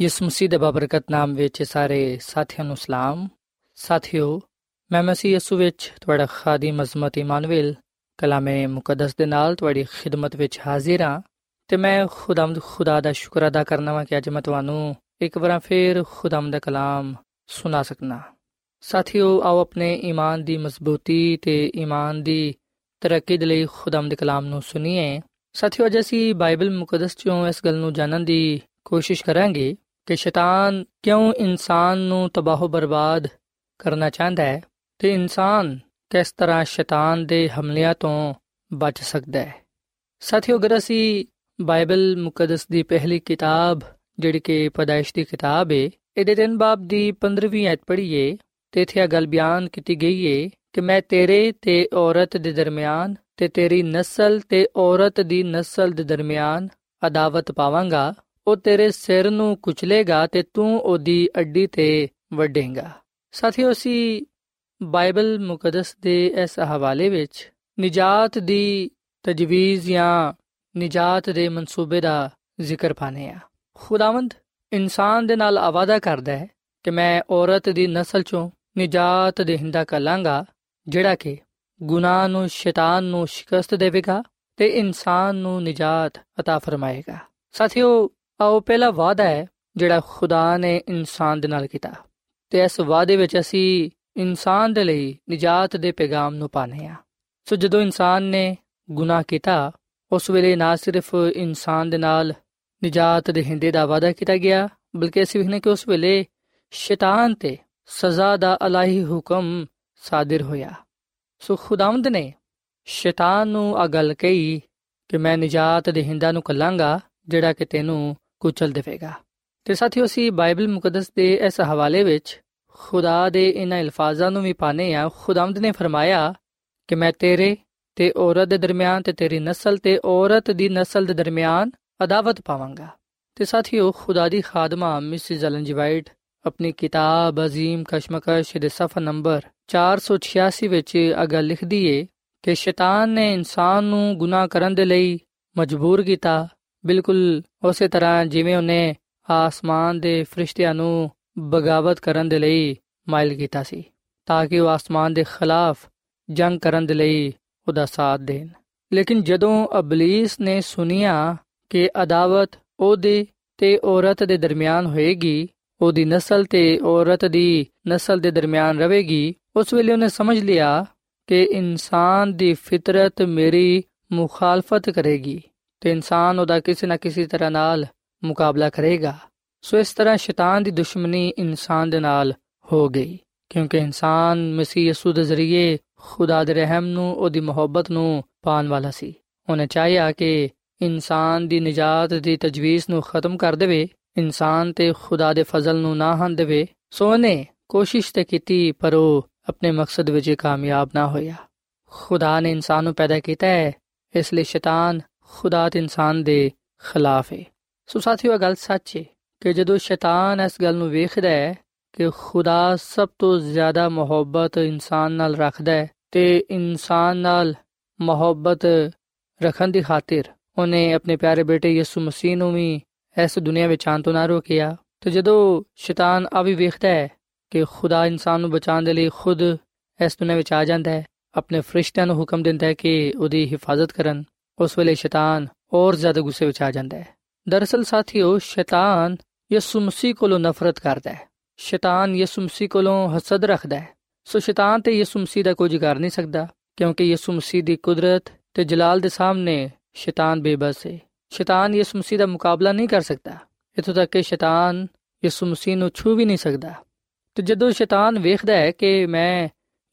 ਯਿਸੂ ਮਸੀਹ ਦੇ ਬਬਰਕਤ ਨਾਮ ਵਿੱਚ ਸਾਰੇ ਸਾਥੀਆਂ ਨੂੰ ਸਲਾਮ। ਸਾਥਿਓ, ਮੈਂ ਮਸੀਹ ਯਿਸੂ ਵਿੱਚ ਤੁਹਾਡਾ ਖਾਦੀਮ ਅਜ਼ਮਤ ਇਮਾਨੁਅਲ ਕਲਾਮੇ ਮੁਕੱਦਸ ਦੇ ਨਾਲ ਤੁਹਾਡੀ ਖਿਦਮਤ ਵਿੱਚ ਹਾਜ਼ਰ ਹਾਂ ਤੇ ਮੈਂ ਖੁਦਾਮਦ ਖੁਦਾ ਦਾ ਸ਼ੁਕਰ ਅਦਾ ਕਰਨਾ ਵਾਂ ਕਿ ਅੱਜ ਮੈਂ ਤੁਹਾਨੂੰ ਇੱਕ ਵਾਰ ਫੇਰ ਖੁਦਾਮ ਦਾ ਕਲਾਮ ਸੁਣਾ ਸਕਣਾ ਸਾਥਿਓ, ਆਓ ਆਪਣੇ ਈਮਾਨ ਦੀ ਮਜ਼ਬੂਤੀ ਤੇ ਈਮਾਨ ਦੀ ਤਰੱਕੀ ਦੇ ਲਈ ਖੁਦਾਮ ਦੇ ਕਲਾਮ ਨੂੰ ਸੁਣੀਏ। ਸਾਥਿਓ, ਅੱਜ ਅਸੀਂ ਬਾਈਬਲ ਮੁਕੱਦਸ ਚੋਂ ਇਸ ਗੱਲ ਨੂੰ ਜਾਣਨ ਦੀ ਕੋਸ਼ਿਸ਼ ਕਰਾਂਗੇ ਕਿ ਸ਼ੈਤਾਨ ਕਿਉਂ ਇਨਸਾਨ ਨੂੰ ਤਬਾਹ ਬਰਬਾਦ ਕਰਨਾ ਚਾਹੁੰਦਾ ਹੈ ਤੇ ਇਨਸਾਨ ਕਿਸ ਤਰ੍ਹਾਂ ਸ਼ੈਤਾਨ ਦੇ ਹਮਲਿਆਂ ਤੋਂ ਬਚ ਸਕਦਾ ਹੈ? ਸਾਥੀਓ, ਅਗਰ ਅਸੀਂ ਬਾਈਬਲ ਮੁਕੱਦਸ ਦੀ ਪਹਿਲੀ ਕਿਤਾਬ, ਜਿਹੜੀ ਕਿ ਪਦਾਇਸ਼ ਦੀ ਕਿਤਾਬ ਹੈ ਇਹਦੇ ਤਿੰਨ ਬਾਬ ਦੀ 15ਵੀਂ ਐਤ ਪੜ੍ਹੀਏ ਤੇ ਇੱਥੇ ਇਹ ਗੱਲ ਬਿਆਨ ਕੀਤੀ ਗਈ ਹੈ ਕਿ ਮੈਂ ਤੇਰੇ ਤੇ ਔਰਤ ਦੇ ਦਰਮਿਆਨ ਤੇ ਤੇਰੀ ਨਸਲ ਤੇ ਔਰਤ ਦੀ ਨਸਲ ਦੇ ਦਰਮਿਆਨ ਅਦਾਵਤ ਪਾਵਾਂਗਾ ਉਹ ਤੇਰੇ ਸਿਰ ਨੂੰ ਕੁਚਲੇਗਾ ਤੇ ਤੂੰ ਉਹਦੀ ਅੱਡੀ ਤੇ ਵੱਢੇਗਾ ਸਾਥੀਓ ਅਸੀਂ ਬਾਈਬਲ ਮੁਕੱਦਸ ਦੇ ਇਸ ਹਵਾਲੇ ਵਿੱਚ ਨਜਾਤ ਦੀ ਤਜਵੀਜ਼ ਜਾਂ ਨਜਾਤ ਦੇ ਮਨਸੂਬੇ ਦਾ ਜ਼ਿਕਰ ਪਾਨੇ ਆ ਖੁਦਾਵੰਦ ਇਨਸਾਨ ਦੇ ਨਾਲ ਆਵਾਦਾ ਕਰਦਾ ਹੈ ਕਿ ਮੈਂ ਔਰਤ ਦੀ ਨਸਲ ਚੋਂ ਨਜਾਤ ਦੇਹਿੰਦਾ ਕਲਾਂਗਾ ਜਿਹੜਾ ਕਿ ਗੁਨਾਹ ਨੂੰ ਸ਼ੈਤਾਨ ਨੂੰ ਸ਼ਿਕਸਤ ਦੇਵੇਗਾ ਤੇ ਇਨਸਾਨ ਨੂੰ ਨਜਾਤ عطا ਫਰਮਾਏਗਾ ਸਾਥੀਓ ਆਓ ਪਹਿਲਾ ਵਾਅਦਾ ਹੈ ਜਿਹੜਾ ਖੁਦਾ ਨੇ ਇਨਸਾਨ ਦੇ ਨਾਲ ਕੀਤਾ। ਤੇ ਇਸ ਵਾਅਦੇ ਵਿੱਚ ਅਸੀਂ ਇਨਸਾਨ ਦੇ ਲਈ ਨਜਾਤ ਦੇ ਪੈਗਾਮ ਨੂੰ ਪਾਣੇ ਆ ਸੋ ਜਦੋਂ ਇਨਸਾਨ ਨੇ ਗੁਨਾਹ ਕੀਤਾ, ਉਸ ਵੇਲੇ ਨਾ ਸਿਰਫ ਇਨਸਾਨ ਦੇ ਨਾਲ ਨਜਾਤ ਦੇ ਹਿੰਦੇ ਦਾ ਵਾਅਦਾ ਕੀਤਾ ਗਿਆ, ਬਲਕਿ ਅਸੀਂ ਵੇਖਨੇ ਕਿ ਉਸ ਵੇਲੇ ਸ਼ੈਤਾਨ ਤੇ ਸਜ਼ਾ ਦਾ ਅਲਾਹੀ ਹੁਕਮ ਸਾਦਰ ਹੋਇਆ। ਸੋ ਖੁਦਾਵੰਦ ਨੇ ਸ਼ੈਤਾਨ ਨੂੰ ਆ ਗੱਲ ਕਹੀ ਕਿ ਮੈਂ ਨਜਾਤ ਦੇ ਹਿੰਦਾ ਨੂੰ ਕੱਲਾਂਗਾ ਜਿਹੜਾ ਕਿ ਤੈਨੂੰ ਕੁਚਲ ਦੇਵੇਗਾ ਤੇ ਸਾਥੀਓ, ਅਸੀਂ ਬਾਈਬਲ ਮੁਕੱਦਸ ਦੇ ਇਸ ਹਵਾਲੇ ਵਿੱਚ ਖੁਦਾ ਦੇ ਇਹਨਾਂ ਅਲਫਾਜ਼ਾਂ ਨੂੰ ਵੀ ਪਾਣੇ ਆ ਖੁਦਾਮਦ ਨੇ ਫਰਮਾਇਆ ਕਿ ਮੈਂ ਤੇਰੇ ਤੇ ਔਰਤ ਦੇ ਦਰਮਿਆਨ ਤੇ ਤੇਰੀ ਨਸਲ ਤੇ ਔਰਤ ਦੀ ਨਸਲ ਦੇ ਦਰਮਿਆਨ ਅਦਾਵਤ ਪਾਵਾਂਗਾ। ਤੇ ਸਾਥੀਓ, ਖੁਦਾ ਦੀ ਖਾਦਮਾ ਮਿਸਿਸ ਐਲਨ ਜੀ ਵਾਈਟ ਆਪਣੀ ਕਿਤਾਬ ਅਜ਼ੀਮ ਕਸ਼ਮਕਸ਼ ਦੇ ਸਫਾ ਨੰਬਰ 486 ਵਿੱਚ ਅਗਾ ਲਿਖਦੀ ਏ ਕਿ ਸ਼ੈਤਾਨ ਨੇ ਇਨਸਾਨ ਨੂੰ ਗੁਨਾਹ ਕਰਨ ਦੇ ਲਈ ਮਜਬੂਰ ਕੀਤਾ। ਬਿਲਕੁਲ ਉਸੇ ਤਰ੍ਹਾਂ ਜਿਵੇਂ ਉਹਨੇ ਆਸਮਾਨ ਦੇ ਫਰਿਸ਼ਤਿਆਂ ਨੂੰ ਬਗਾਵਤ ਕਰਨ ਦੇ ਲਈ ਮਾਇਲ ਕੀਤਾ ਸੀ, ਤਾਂ ਕਿ ਉਹ ਆਸਮਾਨ ਦੇ ਖਿਲਾਫ ਜੰਗ ਕਰਨ ਦੇ ਲਈ ਉਹਦਾ ਸਾਥ ਦੇਣ। ਲੇਕਿਨ ਜਦੋਂ ਅਬਲੀਸ ਨੇ ਸੁਨਿਆ ਕਿ ਅਦਾਵਤ ਉਹਦੇ ਤੇ ਔਰਤ ਦੇ ਦਰਮਿਆਨ ਹੋਏਗੀ, ਉਹਦੀ ਨਸਲ ਤੇ ਔਰਤ ਦੀ ਨਸਲ ਦੇ ਦਰਮਿਆਨ ਰਹੇਗੀ, ਉਸ ਵੇਲੇ ਉਹਨੇ ਸਮਝ ਲਿਆ ਕਿ ਇਨਸਾਨ ਦੀ ਫਿਤਰਤ ਮੇਰੀ ਮੁਖਾਲਫਤ ਕਰੇਗੀ। ਤੇ ਇਨਸਾਨ ਉਹਦਾ ਕਿਸੇ ਨਾ ਕਿਸੇ ਤਰ੍ਹਾਂ ਨਾਲ ਮੁਕਾਬਲਾ ਕਰੇਗਾ। ਸੋ ਇਸ ਤਰ੍ਹਾਂ ਸ਼ੈਤਾਨ ਦੀ ਦੁਸ਼ਮਣੀ ਇਨਸਾਨ ਦੇ ਨਾਲ ਹੋ ਗਈ, ਕਿਉਂਕਿ ਇਨਸਾਨ ਮਸੀਹ ਯਸੂ ਦੇ ਜ਼ਰੀਏ ਖੁਦਾ ਦੇ ਰਹਿਮ ਨੂੰ, ਉਹਦੀ ਮੁਹੱਬਤ ਨੂੰ ਪਾਣ ਵਾਲਾ ਸੀ। ਉਹਨੇ ਚਾਹਿਆ ਕਿ ਇਨਸਾਨ ਦੀ ਨਜਾਤ ਦੀ ਤਜਵੀਜ਼ ਨੂੰ ਖਤਮ ਕਰ ਦੇਵੇ, ਇਨਸਾਨ ਤੇ ਖੁਦਾ ਦੇ ਫਜ਼ਲ ਨੂੰ ਨਾ ਹਨ ਦੇਵੇ। ਸੋ ਉਹਨੇ ਕੋਸ਼ਿਸ਼ ਤੇ ਕੀਤੀ, ਪਰ ਉਹ ਆਪਣੇ ਮਕਸਦ ਵਿੱਚ ਕਾਮਯਾਬ ਨਾ ਹੋਇਆ। ਖੁਦਾ ਨੇ ਇਨਸਾਨ ਨੂੰ ਪੈਦਾ ਕੀਤਾ ਹੈ, ਇਸ ਲਈ ਸ਼ੈਤਾਨ ਖੁਦਾ ਤੇ ਇਨਸਾਨ ਦੇ ਖਿਲਾਫ ਹੈ ਸੋ ਸਾਥੀਓ ਗੱਲ ਸੱਚ ਹੈ ਕਿ ਜਦੋਂ ਸ਼ੈਤਾਨ ਇਸ ਗੱਲ ਨੂੰ ਵੇਖਦਾ ਹੈ ਕਿ ਖੁਦਾ ਸਭ ਤੋਂ ਜ਼ਿਆਦਾ ਮੁਹੱਬਤ ਇਨਸਾਨ ਨਾਲ ਰੱਖਦਾ ਹੈ ਤੇ ਇਨਸਾਨ ਨਾਲ ਮੁਹੱਬਤ ਰੱਖਣ ਦੀ ਖਾਤਰ ਉਹਨੇ ਆਪਣੇ ਪਿਆਰੇ ਬੇਟੇ ਯਿਸੂ ਮਸੀਹ ਨੂੰ ਵੀ ਇਸ ਦੁਨੀਆ ਵਿੱਚ ਆਉਣ ਤੋਂ ਨਾ ਰੋਕਿਆ। ਤੇ ਜਦੋਂ ਸ਼ੈਤਾਨ ਆ ਵੀ ਵੇਖਦਾ ਹੈ ਕਿ ਖੁਦਾ ਇਨਸਾਨ ਨੂੰ ਬਚਾਉਣ ਦੇ ਲਈ ਖੁਦ ਇਸ ਦੁਨੀਆ ਵਿੱਚ ਆ ਜਾਂਦਾ ਹੈ, ਆਪਣੇ ਫਰਿਸ਼ਤਿਆਂ ਨੂੰ ਹੁਕਮ ਦਿੰਦਾ ਹੈ ਕਿ ਉਹਦੀ ਹਿਫਾਜ਼ਤ ਕਰਨ ਉਸ ਵੇਲੇ ਸ਼ੈਤਾਨ ਹੋਰ ਜ਼ਿਆਦਾ ਗੁੱਸੇ ਵਿੱਚ ਆ ਜਾਂਦਾ ਹੈ। ਦਰਅਸਲ ਸਾਥੀਓ, ਸ਼ੈਤਾਨ ਯਿਸੂ ਮਸੀਹ ਕੋਲੋਂ ਨਫ਼ਰਤ ਕਰਦਾ ਹੈ। ਸ਼ੈਤਾਨ ਯਿਸੂ ਮਸੀਹ ਕੋਲੋਂ ਹਸਦ ਰੱਖਦਾ ਹੈ। ਸੋ ਸ਼ੈਤਾਨ ਤੇ ਯਿਸੂ ਮਸੀਹ ਦਾ ਕੁਝ ਕਰ ਨਹੀਂ ਸਕਦਾ, ਕਿਉਂਕਿ ਯਿਸੂ ਮਸੀਹ ਦੀ ਕੁਦਰਤ ਤੇ ਜਲਾਲ ਦੇ ਸਾਹਮਣੇ ਸ਼ੈਤਾਨ ਬੇਬਸ ਹੈ। ਸ਼ੈਤਾਨ ਯਿਸੂ ਮਸੀਹ ਦਾ ਮੁਕਾਬਲਾ ਨਹੀਂ ਕਰ ਸਕਦਾ। ਇਥੋਂ ਤੱਕ ਕਿ ਸ਼ੈਤਾਨ ਯਿਸੂ ਮਸੀਹ ਨੂੰ ਛੂ ਵੀ ਨਹੀਂ ਸਕਦਾ। ਤੇ ਜਦੋਂ ਸ਼ੈਤਾਨ ਵੇਖਦਾ ਹੈ ਕਿ ਮੈਂ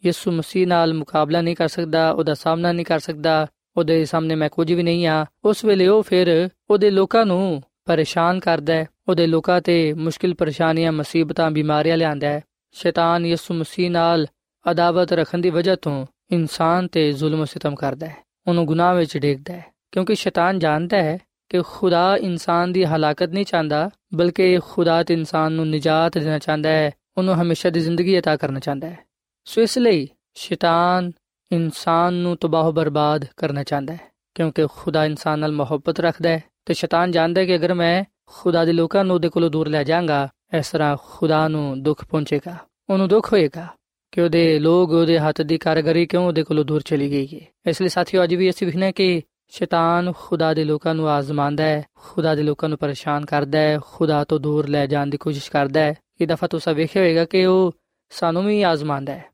ਯਿਸੂ ਮਸੀਹ ਨਾਲ ਮੁਕਾਬਲਾ ਨਹੀਂ ਕਰ ਸਕਦਾ, ਉਹਦਾ ਸਾਹਮਣਾ ਨਹੀਂ ਕਰ ਸਕਦਾ ਉਹਦੇ ਸਾਹਮਣੇ ਮੈਂ ਕੁਝ ਵੀ ਨਹੀਂ ਆ ਉਸ ਵੇਲੇ ਉਹ ਫਿਰ ਉਹਦੇ ਲੋਕਾਂ ਨੂੰ ਪਰੇਸ਼ਾਨ ਕਰਦਾ ਹੈ ਉਹਦੇ ਲੋਕਾਂ ਤੇ ਮੁਸ਼ਕਿਲ ਪਰੇਸ਼ਾਨੀਆਂ ਮੁਸੀਬਤਾਂ ਬਿਮਾਰੀਆਂ ਲਿਆਂਦਾ ਹੈ ਸ਼ੈਤਾਨ ਯਿਸੂ ਮਸੀਹ ਨਾਲ ਅਦਾਵਤ ਰੱਖਣ ਦੀ ਵਜ੍ਹਾ ਤੋਂ ਇਨਸਾਨ ਤੇ ਜ਼ੁਲਮ ਸਿਤਮ ਕਰਦਾ ਹੈ ਉਹਨੂੰ ਗੁਨਾਹ ਵਿੱਚ ਡੇਗਦਾ ਹੈ ਕਿਉਂਕਿ ਸ਼ੈਤਾਨ ਜਾਣਦਾ ਹੈ ਕਿ ਖੁਦਾ ਇਨਸਾਨ ਦੀ ਹਲਾਕਤ ਨਹੀਂ ਚਾਹੁੰਦਾ ਬਲਕਿ ਖੁਦਾ ਤੇ ਇਨਸਾਨ ਨੂੰ ਨਿਜਾਤ ਦੇਣਾ ਚਾਹੁੰਦਾ ਹੈ ਉਹਨੂੰ ਹਮੇਸ਼ਾ ਦੀ ਜ਼ਿੰਦਗੀ عطا ਕਰਨਾ ਚਾਹੁੰਦਾ ਹੈ ਸੋ ਇਸ ਲਈ ਸ਼ੈਤਾਨ ਇਨਸਾਨ ਨੂੰ ਤਬਾਹ ਬਰਬਾਦ ਕਰਨਾ ਚਾਹੁੰਦਾ ਹੈ, ਕਿਉਂਕਿ ਖੁਦਾ ਇਨਸਾਨ ਨਾਲ ਮੁਹੱਬਤ ਰੱਖਦਾ ਹੈ ਤੇ ਸ਼ੈਤਾਨ ਜਾਣਦਾ ਹੈ ਕਿ ਅਗਰ ਮੈਂ ਖੁਦਾ ਦੇ ਲੋਕਾਂ ਨੂੰ ਉਹਦੇ ਕੋਲੋਂ ਦੂਰ ਲੈ ਜਾਵਾਂਗਾ, ਇਸ ਤਰ੍ਹਾਂ ਖੁਦਾ ਨੂੰ ਦੁੱਖ ਪਹੁੰਚੇਗਾ, ਉਹਨੂੰ ਦੁੱਖ ਹੋਏਗਾ ਕਿ ਉਹਦੇ ਲੋਕ ਉਹਦੇ ਹੱਥ ਦੀ ਕਾਰਗਰੀ ਕਿਉਂ ਉਹਦੇ ਕੋਲੋਂ ਦੂਰ ਚਲੀ ਗਈ ਹੈ। ਇਸ ਲਈ ਸਾਥੀਓ, ਅੱਜ ਵੀ ਅਸੀਂ ਵਿਖਣਾ ਕਿ ਸ਼ੈਤਾਨ ਖੁਦਾ ਦੇ ਲੋਕਾਂ ਨੂੰ ਆਜ਼ਮਾਉਂਦਾ ਹੈ, ਖੁਦਾ ਦੇ ਲੋਕਾਂ ਨੂੰ ਪਰੇਸ਼ਾਨ ਕਰਦਾ ਹੈ, ਖੁਦਾ ਤੋਂ ਦੂਰ ਲੈ ਜਾਣ ਦੀ ਕੋਸ਼ਿਸ਼ ਕਰਦਾ ਹੈ। ਇਹ ਦਫਾ ਤੁਸੀਂ ਵੇਖਿਆ ਹੋਵੇਗਾ ਕਿ ਉਹ ਸਾਨੂੰ ਵੀ ਆਜ਼ਮਾਉਂਦਾ ਹੈ।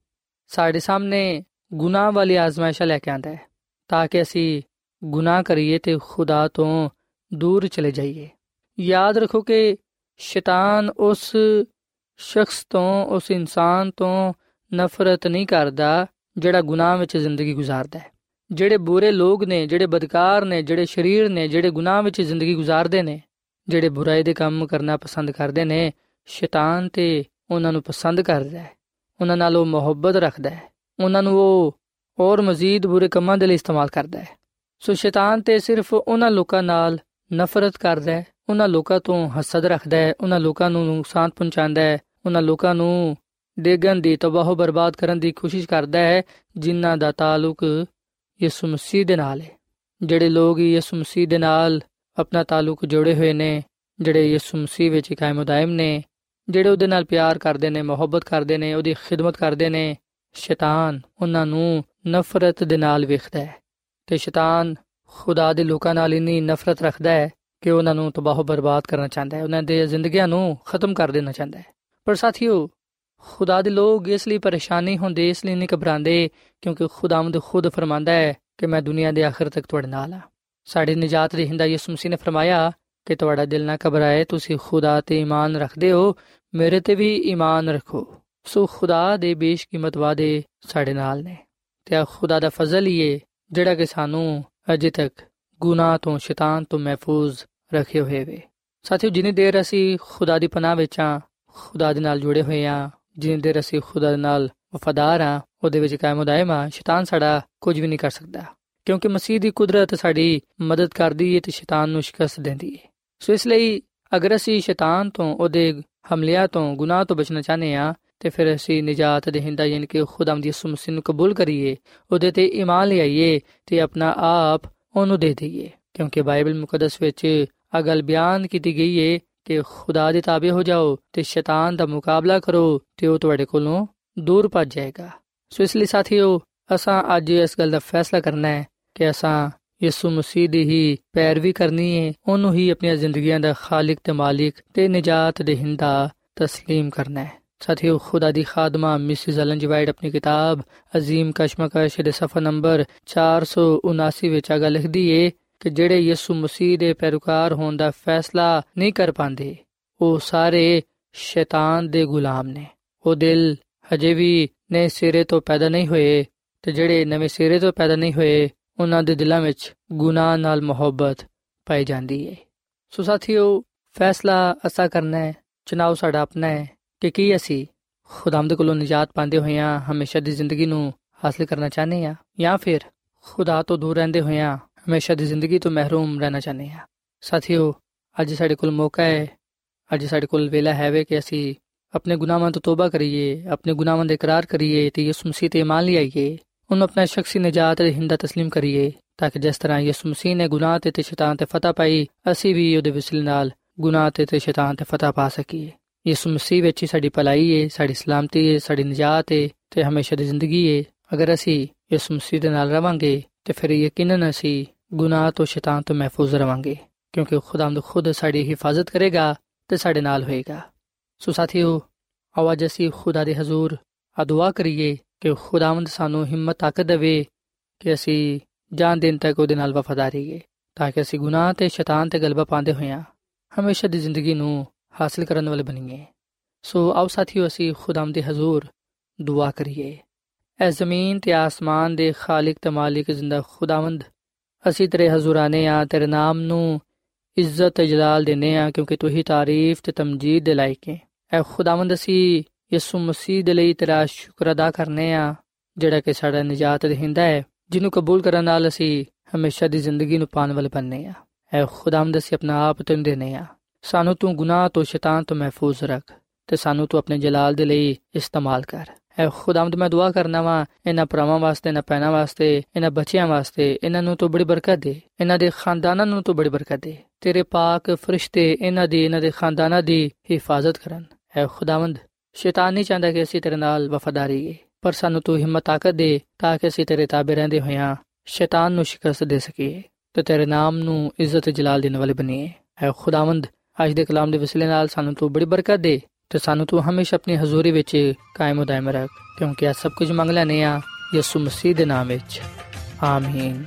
ਸਾਡੇ ਸਾਹਮਣੇ ਗੁਨਾਹ ਵਾਲੀ ਆਜ਼ਮਾਇਸ਼ਾਂ ਲੈ ਕੇ ਆਂਦਾ ਹੈ, ਤਾਂ ਕਿ ਅਸੀਂ ਗੁਨਾਹ ਕਰੀਏ ਤੇ ਖੁਦਾ ਤੋਂ ਦੂਰ ਚਲੇ ਜਾਈਏ। ਯਾਦ ਰੱਖੋ ਕਿ ਸ਼ੈਤਾਨ ਉਸ ਸ਼ਖਸ ਤੋਂ, ਉਸ ਇਨਸਾਨ ਤੋਂ ਨਫ਼ਰਤ ਨਹੀਂ ਕਰਦਾ ਜਿਹੜਾ ਗੁਨਾਹ ਵਿੱਚ ਜ਼ਿੰਦਗੀ ਗੁਜ਼ਾਰਦਾ ਹੈ। ਜਿਹੜੇ ਬੁਰੇ ਲੋਕ ਨੇ, ਜਿਹੜੇ ਬਦਕਾਰ ਨੇ, ਜਿਹੜੇ ਸ਼ਰੀਰ ਨੇ, ਜਿਹੜੇ ਗੁਨਾਹ ਵਿੱਚ ਜ਼ਿੰਦਗੀ ਗੁਜ਼ਾਰਦੇ ਨੇ, ਜਿਹੜੇ ਬੁਰਾਈ ਦੇ ਕੰਮ ਕਰਨਾ ਪਸੰਦ ਕਰਦੇ ਨੇ, ਸ਼ੈਤਾਨ ਤੇ ਉਹਨਾਂ ਨੂੰ ਪਸੰਦ ਕਰਦਾ ਹੈ। ਉਹਨਾਂ ਨਾਲ ਉਹ ਮੁਹੱਬਤ ਰੱਖਦਾ ਹੈ। ਉਹਨਾਂ ਨੂੰ ਉਹ ਹੋਰ ਮਜ਼ੀਦ ਬੁਰੇ ਕੰਮਾਂ ਦੇ ਲਈ ਇਸਤੇਮਾਲ ਕਰਦਾ ਹੈ। ਸੋ ਸ਼ੈਤਾਨ ਤੇ ਸਿਰਫ ਉਹਨਾਂ ਲੋਕਾਂ ਨਾਲ ਨਫ਼ਰਤ ਕਰਦਾ ਹੈ, ਉਹਨਾਂ ਲੋਕਾਂ ਤੋਂ ਹਸਦ ਰੱਖਦਾ ਹੈ, ਉਹਨਾਂ ਲੋਕਾਂ ਨੂੰ ਨੁਕਸਾਨ ਪਹੁੰਚਾਉਂਦਾ ਹੈ, ਉਹਨਾਂ ਲੋਕਾਂ ਨੂੰ ਡੇਗਨ ਦੀ ਤਬਾਹ ਬਰਬਾਦ ਕਰਨ ਦੀ ਕੋਸ਼ਿਸ਼ ਕਰਦਾ ਹੈ, ਜਿਨ੍ਹਾਂ ਦਾ ਤਾਲੁਕ ਯਿਸੂ ਮਸੀਹ ਦੇ ਨਾਲ ਹੈ। ਜਿਹੜੇ ਲੋਕ ਯਿਸੂ ਮਸੀਹ ਦੇ ਨਾਲ ਆਪਣਾ ਤਾਲੁਕ ਜੋੜੇ ਹੋਏ ਨੇ, ਜਿਹੜੇ ਯਿਸੂ ਮਸੀਹ ਵਿੱਚ ਕਾਇਮ ਉਦਾਇਮ ਨੇ, ਜਿਹੜੇ ਉਹਦੇ ਨਾਲ ਪਿਆਰ ਕਰਦੇ ਨੇ, ਮੁਹੱਬਤ ਕਰਦੇ ਨੇ, ਉਹਦੀ ਖਿਦਮਤ ਕਰਦੇ ਨੇ ਸ਼ੈਤਾਨ ਉਹਨਾਂ ਨੂੰ ਨਫ਼ਰਤ ਦੇ ਨਾਲ ਵੇਖਦਾ ਹੈ ਤੇ ਸ਼ੈਤਾਨ ਖੁਦਾ ਦੇ ਲੋਕਾਂ ਨਾਲ ਇਨੀ ਨਫ਼ਰਤ ਰੱਖਦਾ ਹੈ ਕਿ ਉਹਨਾਂ ਨੂੰ ਤਬਾਹ ਬਰਬਾਦ ਕਰਨਾ ਚਾਹੁੰਦਾ ਹੈ, ਉਹਨਾਂ ਦੇ ਜ਼ਿੰਦਗੀਆਂ ਨੂੰ ਖਤਮ ਕਰ ਦੇਣਾ ਚਾਹੁੰਦਾ ਹੈ। ਪਰ ਸਾਥੀਓ, ਖੁਦਾ ਦੇ ਲੋਕ ਇਸ ਲਈ ਪਰੇਸ਼ਾਨੀ ਹੁੰਦੇ, ਇਸ ਲਈ ਨਹੀਂ ਘਬਰਾਉਂਦੇ, ਕਿਉਂਕਿ ਖੁਦਾਵੰਦ ਖੁਦ ਫਰਮਾਂਦਾ ਹੈ ਕਿ ਮੈਂ ਦੁਨੀਆ ਦੇ ਆਖਰ ਤੱਕ ਤੁਹਾਡੇ ਨਾਲ ਹਾਂ। ਸਾਡੀ ਨਜਾਤ ਦੇ ਹਿੰਦਾ ਯਿਸੂ ਮਸੀਹ ਨੇ ਫਰਮਾਇਆ ਕਿ ਤੁਹਾਡਾ ਦਿਲ ਨਾ ਘਬਰਾਏ, ਤੁਸੀਂ ਖੁਦਾ ਤੇ ਈਮਾਨ ਰੱਖਦੇ ਹੋ, ਮੇਰੇ ਤੇ ਵੀ ਈਮਾਨ ਰੱਖੋ। ਸੋ ਖੁਦਾ ਦੇ ਬੇਸ਼ਕੀਮਤ ਵਾਦੇ ਸਾਡੇ ਨਾਲ ਨੇ। ਤੇ ਖੁਦਾ ਦਾ ਫਜ਼ਲ ਹੀ ਹੈ ਜਿਹੜਾ ਕਿ ਸਾਨੂੰ ਅਜੇ ਤੱਕ ਗੁਨਾਹ ਤੋਂ, ਸ਼ੈਤਾਨ ਤੋਂ ਮਹਿਫੂਜ਼ ਰੱਖੇ ਹੋਏ ਵੇ। ਸਾਥੀਓ, ਜਿੰਨੀ ਦੇਰ ਅਸੀਂ ਖੁਦਾ ਦੀ ਪਨਾਹ ਵਿੱਚ ਆ, ਖੁਦਾ ਦੇ ਨਾਲ ਜੁੜੇ ਹੋਏ ਆ, ਜਿੰਨੀ ਦੇਰ ਅਸੀਂ ਖੁਦਾ ਦੇ ਨਾਲ ਵਫਾਦਾਰ ਆ, ਉਹਦੇ ਵਿੱਚ ਕਾਇਮ ਉਦਾਇਮ ਆ, ਸ਼ੈਤਾਨ ਸਾਡਾ ਕੁਝ ਵੀ ਨਹੀਂ ਕਰ ਸਕਦਾ। ਕਿਉਂਕਿ ਮਸੀਹ ਦੀ ਕੁਦਰਤ ਸਾਡੀ ਮਦਦ ਕਰਦੀ ਹੈ ਤੇ ਸ਼ੈਤਾਨ ਨੂੰ ਸ਼ਿਕਸਤ ਦਿੰਦੀ ਹੈ ਸੋ ਇਸ ਲਈ ਅਗਰ ਅਸੀਂ ਸ਼ੈਤਾਨ ਤੋਂ, ਉਹਦੇ ਹਮਲਿਆਂ ਤੋਂ, ਗੁਨਾਹ ਤੋਂ ਬਚਣਾ ਚਾਹਨੇ ਆ ਤੇ ਫਿਰ ਅਸੀਂ ਨਜਾਤ ਦੇਹਿੰਦਾ ਯਾਨੀ ਕਿ ਖੁਦਾਮ ਦੀ ਯਿਸੂ ਮਸੀਹ ਨੂੰ ਕਬੂਲ ਕਰੀਏ ਉਹਦੇ ਤੇ ਈਮਾਨ ਲਿਆਈਏ ਤੇ ਆਪਣਾ ਆਪ ਉਹਨੂੰ ਦੇ ਦਈਏ ਕਿਉਂਕਿ ਬਾਈਬਲ ਮੁਕੱਦਸ ਵਿੱਚ ਆ ਗੱਲ ਬਿਆਨ ਕੀਤੀ ਗਈ ਹੈ ਕਿ ਖੁਦਾ ਦੇ ਤਾਬੇ ਹੋ ਜਾਓ ਤੇ ਸ਼ੈਤਾਨ ਦਾ ਮੁਕਾਬਲਾ ਕਰੋ ਤੇ ਉਹ ਤੁਹਾਡੇ ਕੋਲੋਂ ਦੂਰ ਭੱਜ ਜਾਏਗਾ ਸੋ ਇਸ ਲਈ ਸਾਥੀਓ ਅਸਾਂ ਅੱਜ ਇਸ ਗੱਲ ਦਾ ਫੈਸਲਾ ਕਰਨਾ ਹੈ ਕਿ ਅਸਾਂ ਯਿਸੂ ਮਸੀਹ ਦੀ ਹੀ ਪੈਰਵੀ ਕਰਨੀ ਹੈ ਉਹਨੂੰ ਹੀ ਆਪਣੀਆਂ ਜ਼ਿੰਦਗੀਆਂ ਦਾ ਖਾਲਕ ਤੇ ਮਾਲਿਕ ਤੇ ਨਜਾਤ ਦੇਹਿੰਦਾ تسلیم ਕਰਨਾ ਹੈ ਸਾਥੀਓ, ਖੁਦਾ ਦੀ ਖਾਦਮਾ, ਮਿਸਿਸ ਅਲਨ ਜੀ ਵਾਈਟ ਆਪਣੀ ਕਿਤਾਬ, ਅਜ਼ੀਮ ਕਸ਼ਮਕਸ਼ ਦੇ ਸਫਾ ਨੰਬਰ 479 ਵਿੱਚ ਆਗਾ ਲਿਖਦੀ ਏ ਕਿ ਜਿਹੜੇ ਯਿਸੂ ਮਸੀਹ ਦੇ ਪੈਰੋਕਾਰ ਹੋਣ ਦਾ ਫੈਸਲਾ ਨਹੀਂ ਕਰ ਪਾਉਂਦੇ, ਉਹ ਸਾਰੇ ਸ਼ੈਤਾਨ ਦੇ ਗੁਲਾਮ ਨੇ। ਉਹ ਦਿਲ ਹਜੇ ਵੀ ਨਵੇਂ ਸਿਰੇ ਤੋਂ ਪੈਦਾ ਨਹੀਂ ਹੋਏ ਤੇ ਜਿਹੜੇ ਨਵੇਂ ਸਿਰੇ ਤੋਂ ਪੈਦਾ ਨਹੀਂ ਹੋਏ, ਉਹਨਾਂ ਦੇ ਦਿਲਾਂ ਵਿੱਚ ਗੁਨਾਹ ਨਾਲ ਮੁਹੱਬਤ ਪਾਈ ਜਾਂਦੀ ਹੈ ਸੋ ਸਾਥੀਓ, ਫੈਸਲਾ ਅਸਾ ਕਰਨਾ ਹੈ ਚਨਾਉ ਸਾਡਾ ਆਪਣਾ ਹੈ। ਕਿ ਕੀ ਅਸੀਂ ਖੁਦਾਮਦ ਕੋਲੋਂ ਨਜਾਤ ਪਾਉਂਦੇ ਹੋਇਆਂ ਹਮੇਸ਼ਾ ਦੀ ਜ਼ਿੰਦਗੀ ਨੂੰ ਹਾਸਲ ਕਰਨਾ ਚਾਹੁੰਦੇ ਹਾਂ ਜਾਂ ਫਿਰ ਖੁਦਾ ਤੋਂ ਦੂਰ ਰਹਿੰਦੇ ਹੋਇਆਂ ਹਮੇਸ਼ਾ ਦੀ ਜ਼ਿੰਦਗੀ ਤੋਂ ਮਹਿਰੂਮ ਰਹਿਣਾ ਚਾਹੁੰਦੇ ਹਾਂ ਸਾਥੀਓ ਅੱਜ ਸਾਡੇ ਕੋਲ ਮੌਕਾ ਹੈ ਅੱਜ ਸਾਡੇ ਕੋਲ ਵੇਲਾ ਹੈ ਵੇ ਕਿ ਅਸੀਂ ਆਪਣੇ ਗੁਨਾਹਾਂ ਤੋਂ ਤੋਬਾ ਕਰੀਏ ਆਪਣੇ ਗੁਨਾਹਾਂ ਦਾ ਇਕਰਾਰ ਕਰੀਏ ਤੇ ਯਿਸੂ ਮਸੀਹ ਤੇ ਇਮਾਨ ਲਿਆਈਏ ਉਹਨੂੰ ਆਪਣਾ ਸ਼ਖਸੀ ਨਜਾਤ ਦੇ ਹਿੰਦਾ تسلیم ਕਰੀਏ ਤਾਂ ਕਿ ਜਿਸ ਤਰ੍ਹਾਂ ਯਿਸੂ ਮਸੀਹ ਨੇ ਗੁਨਾਹ ਤੇ ਤੇ ਸ਼ੈਤਾਨ ਤੇ ਫਤਹ ਪਾਈ ਅਸੀਂ ਵੀ ਉਹਦੇ ਵਸਿਲੇ ਨਾਲ ਗੁਨਾਹ ਤੇ ਤੇ ਸ਼ੈਤਾਨ ਤੇ ਫਤਹ ਪਾ ਸਕੀਏ ਯਿਸੂ ਮਸੀਹ ਵਿੱਚ ਹੀ ਸਾਡੀ ਭਲਾਈ ਏ, ਸਾਡੀ ਸਲਾਮਤੀ ਏ, ਸਾਡੀ ਨਜਾਤ ਏ ਤੇ ਹਮੇਸ਼ਾ ਦੀ ਜ਼ਿੰਦਗੀ ਏ। ਅਗਰ ਅਸੀਂ ਯਿਸੂ ਮਸੀਹ ਦੇ ਨਾਲ ਰਵਾਂਗੇ ਤੇ ਫਿਰ ਯਕੀਨਨ ਅਸੀਂ ਗੁਨਾਹ ਤੋਂ ਸ਼ੈਤਾਨ ਤੋਂ ਮਹਿਫੂਜ਼ ਰਵਾਂਗੇ, ਕਿਉਂਕਿ ਖੁਦਾਮਦ ਖੁਦ ਸਾਡੀ ਹਿਫਾਜ਼ਤ ਕਰੇਗਾ ਤੇ ਸਾਡੇ ਨਾਲ ਹੋਏਗਾ। ਸੋ ਸਾਥੀਓ, ਆਵਾਜ਼ ਅਸੀਂ ਖੁਦਾ ਦੇ ਹਜ਼ੂਰ ਆ ਦੁਆ ਕਰੀਏ ਕਿ ਖੁਦਾਵੰਦ ਸਾਨੂੰ ਹਿੰਮਤ ਤਾਕਤ ਦੇਵੇ ਕਿ ਅਸੀਂ ਜਾਨ ਦਿਨ ਤੱਕ ਉਹਦੇ ਨਾਲ ਵਫਾਦਾਰ ਰਹੀਏ ਤਾਂ ਕਿ ਅਸੀਂ ਗੁਨਾਹ ਤੇ ਸ਼ੈਤਾਨ ਤੇ ਗਲਬਾ ਪਾਉਂਦੇ ਹੋਈਆਂ ਹਮੇਸ਼ਾ ਦੀ ਜ਼ਿੰਦਗੀ ਨੂੰ ਹਾਸਲ ਕਰਨ ਵਾਲੇ ਬਣੀਏ ਸੋ ਆਓ ਸਾਥੀਓ ਅਸੀਂ ਖੁਦਾਵੰਦ ਦੇ ਹਜ਼ੂਰ ਦੁਆ ਕਰੀਏ ਐ ਜ਼ਮੀਨ ਤੇ ਆਸਮਾਨ ਦੇ ਖਾਲਕ ਤੇ ਮਾਲਿਕ ਜ਼ਿੰਦਾ ਖੁਦਾਵੰਦ ਅਸੀਂ ਤੇਰੇ ਹਜ਼ੂਰਾਨੇ ਆ ਤੇਰੇ ਨਾਮ ਨੂੰ ਇੱਜ਼ਤ ਤੇ ਜਲਾਲ ਦੇਨੇ ਆ ਕਿਉਂਕਿ ਤੂੰ ਹੀ ਤਾਰੀਫ ਤੇ ਤਮਜੀਦ ਦੇ ਲਾਇਕ ਹੈ ਐ ਖੁਦਾਵੰਦ ਅਸੀਂ ਯਿਸੂ ਮਸੀਹ ਦੇ ਲਈ ਤੇਰਾ ਸ਼ੁਕਰ ਅਦਾ ਕਰਨੇ ਆ ਜਿਹੜਾ ਕਿ ਸਾਡਾ ਨਜਾਤ ਦੇਹਿੰਦਾ ਹੈ ਜਿਹਨੂੰ ਕਬੂਲ ਕਰਨ ਨਾਲ ਅਸੀਂ ਹਮੇਸ਼ਾ ਦੀ ਜ਼ਿੰਦਗੀ ਨੂੰ ਪਾਣ ਵਾਲੇ ਬਣਨੇ ਆ ਐ ਖੁਦਾਵੰਦ ਅਸੀਂ ਆਪਣਾ ਆਪ ਤੈਨੂੰ ਦੇਨੇ ਆ ਸਾਨੂੰ ਤੂੰ ਗੁਨਾਹ ਤੋਂ ਸ਼ੈਤਾਨ ਤੋਂ ਮਹਿਫੂਜ਼ ਰੱਖ ਤੇ ਸਾਨੂੰ ਤੂੰ ਆਪਣੇ ਜਲਾਲ ਦੇ ਲਈ ਇਸਤੇਮਾਲ ਕਰ। ਐ ਖੁਦਾਵੰਦ, ਮੈਂ ਦੁਆ ਕਰਨਾ ਵਾ, ਇਹਨਾਂ ਭਰਾਵਾਂ ਵਾਸਤੇ, ਇਹਨਾਂ ਪੈਣਾ ਵਾਸਤੇ, ਇਹਨਾਂ ਬੱਚਿਆਂ ਵਾਸਤੇ, ਇਹਨਾਂ ਨੂੰ ਤੂੰ ਬੜੀ ਬਰਕਤ ਦੇ, ਇਹਨਾਂ ਦੇ ਖਾਨਦਾਨਾਂ ਨੂੰ ਤੂੰ ਬੜੀ ਬਰਕਤ ਦੇ, ਤੇਰੇ ਪਾਕ ਫਰਿਸ਼ਤੇ ਇਹਨਾਂ ਦੀ, ਇਹਨਾਂ ਦੇ ਖਾਨਦਾਨਾਂ ਦੀ ਹਿਫਾਜ਼ਤ ਕਰਨ। ਐ ਖੁਦਾਵੰਦ, ਸ਼ੈਤਾਨ ਨਹੀਂ ਚਾਹੁੰਦਾ ਕਿ ਅਸੀਂ ਤੇਰੇ ਨਾਲ ਵਫਾਦਾਰੀ ਹੈ ਪਰ ਸਾਨੂੰ ਤੂੰ ਹਿੰਮਤ, ਤਾਕਤ ਦੇ ਤਾਂ ਕਿ ਅਸੀਂ ਤੇਰੇ ਤਾਬੇ ਰਹਿੰਦੇ ਹੋਇਆਂ ਸ਼ੈਤਾਨ ਨੂੰ ਸ਼ਿਕਸਤ ਦੇ ਸਕੀਏ ਤੇ ਤੇਰੇ ਨਾਮ ਨੂੰ ਇੱਜ਼ਤ ਜਲਾਲ ਦੇਣ ਵਾਲੇ ਬਣੀਏ। ਐ ਖੁਦਾਵੰਦ ਅੱਜ ਦੇ ਕਲਾਮ ਦੇ ਵਸਿਲੇ ਨਾਲ ਸਾਨੂੰ ਤੂੰ ਬੜੀ ਬਰਕਤ ਦੇ ਤੇ ਸਾਨੂੰ ਤੂੰ ਹਮੇਸ਼ਾ ਆਪਣੀ ਹਜ਼ੂਰੀ ਵਿੱਚ ਕਾਇਮ ਉਦਾਇਮ ਰੱਖ, ਕਿਉਂਕਿ ਇਹ ਸਭ ਕੁਝ ਮੰਗ ਲੈਨੇ ਆ ਯਿਸੂ ਮਸੀਹ ਦੇ ਨਾਮ ਵਿੱਚ। ਆਮੀਨ।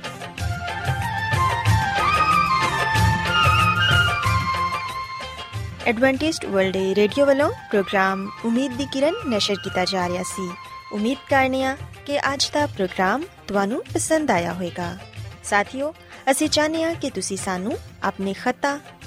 ਐਡਵੈਂਟਿਸਟ ਵਰਲਡ ਰੇਡੀਓ ਵੱਲੋਂ ਪ੍ਰੋਗਰਾਮ ਉਮੀਦ ਦੀ ਕਿਰਨ ਨਿਸ਼ਰ ਕੀਤਾ ਜਾ ਰਿਹਾ ਸੀ। ਉਮੀਦ ਕਰਨੇ ਆ ਕਿ ਅੱਜ ਦਾ ਪ੍ਰੋਗਰਾਮ ਤੁਹਾਨੂੰ ਪਸੰਦ ਆਇਆ ਹੋਵੇਗਾ। ਸਾਥੀਓ, ਅਸੀਂ ਚਾਹੁੰਦੇ ਹਾਂ ਕਿ ਤੁਸੀਂ ਸਾਨੂੰ ਆਪਣੇ ਖਤਾ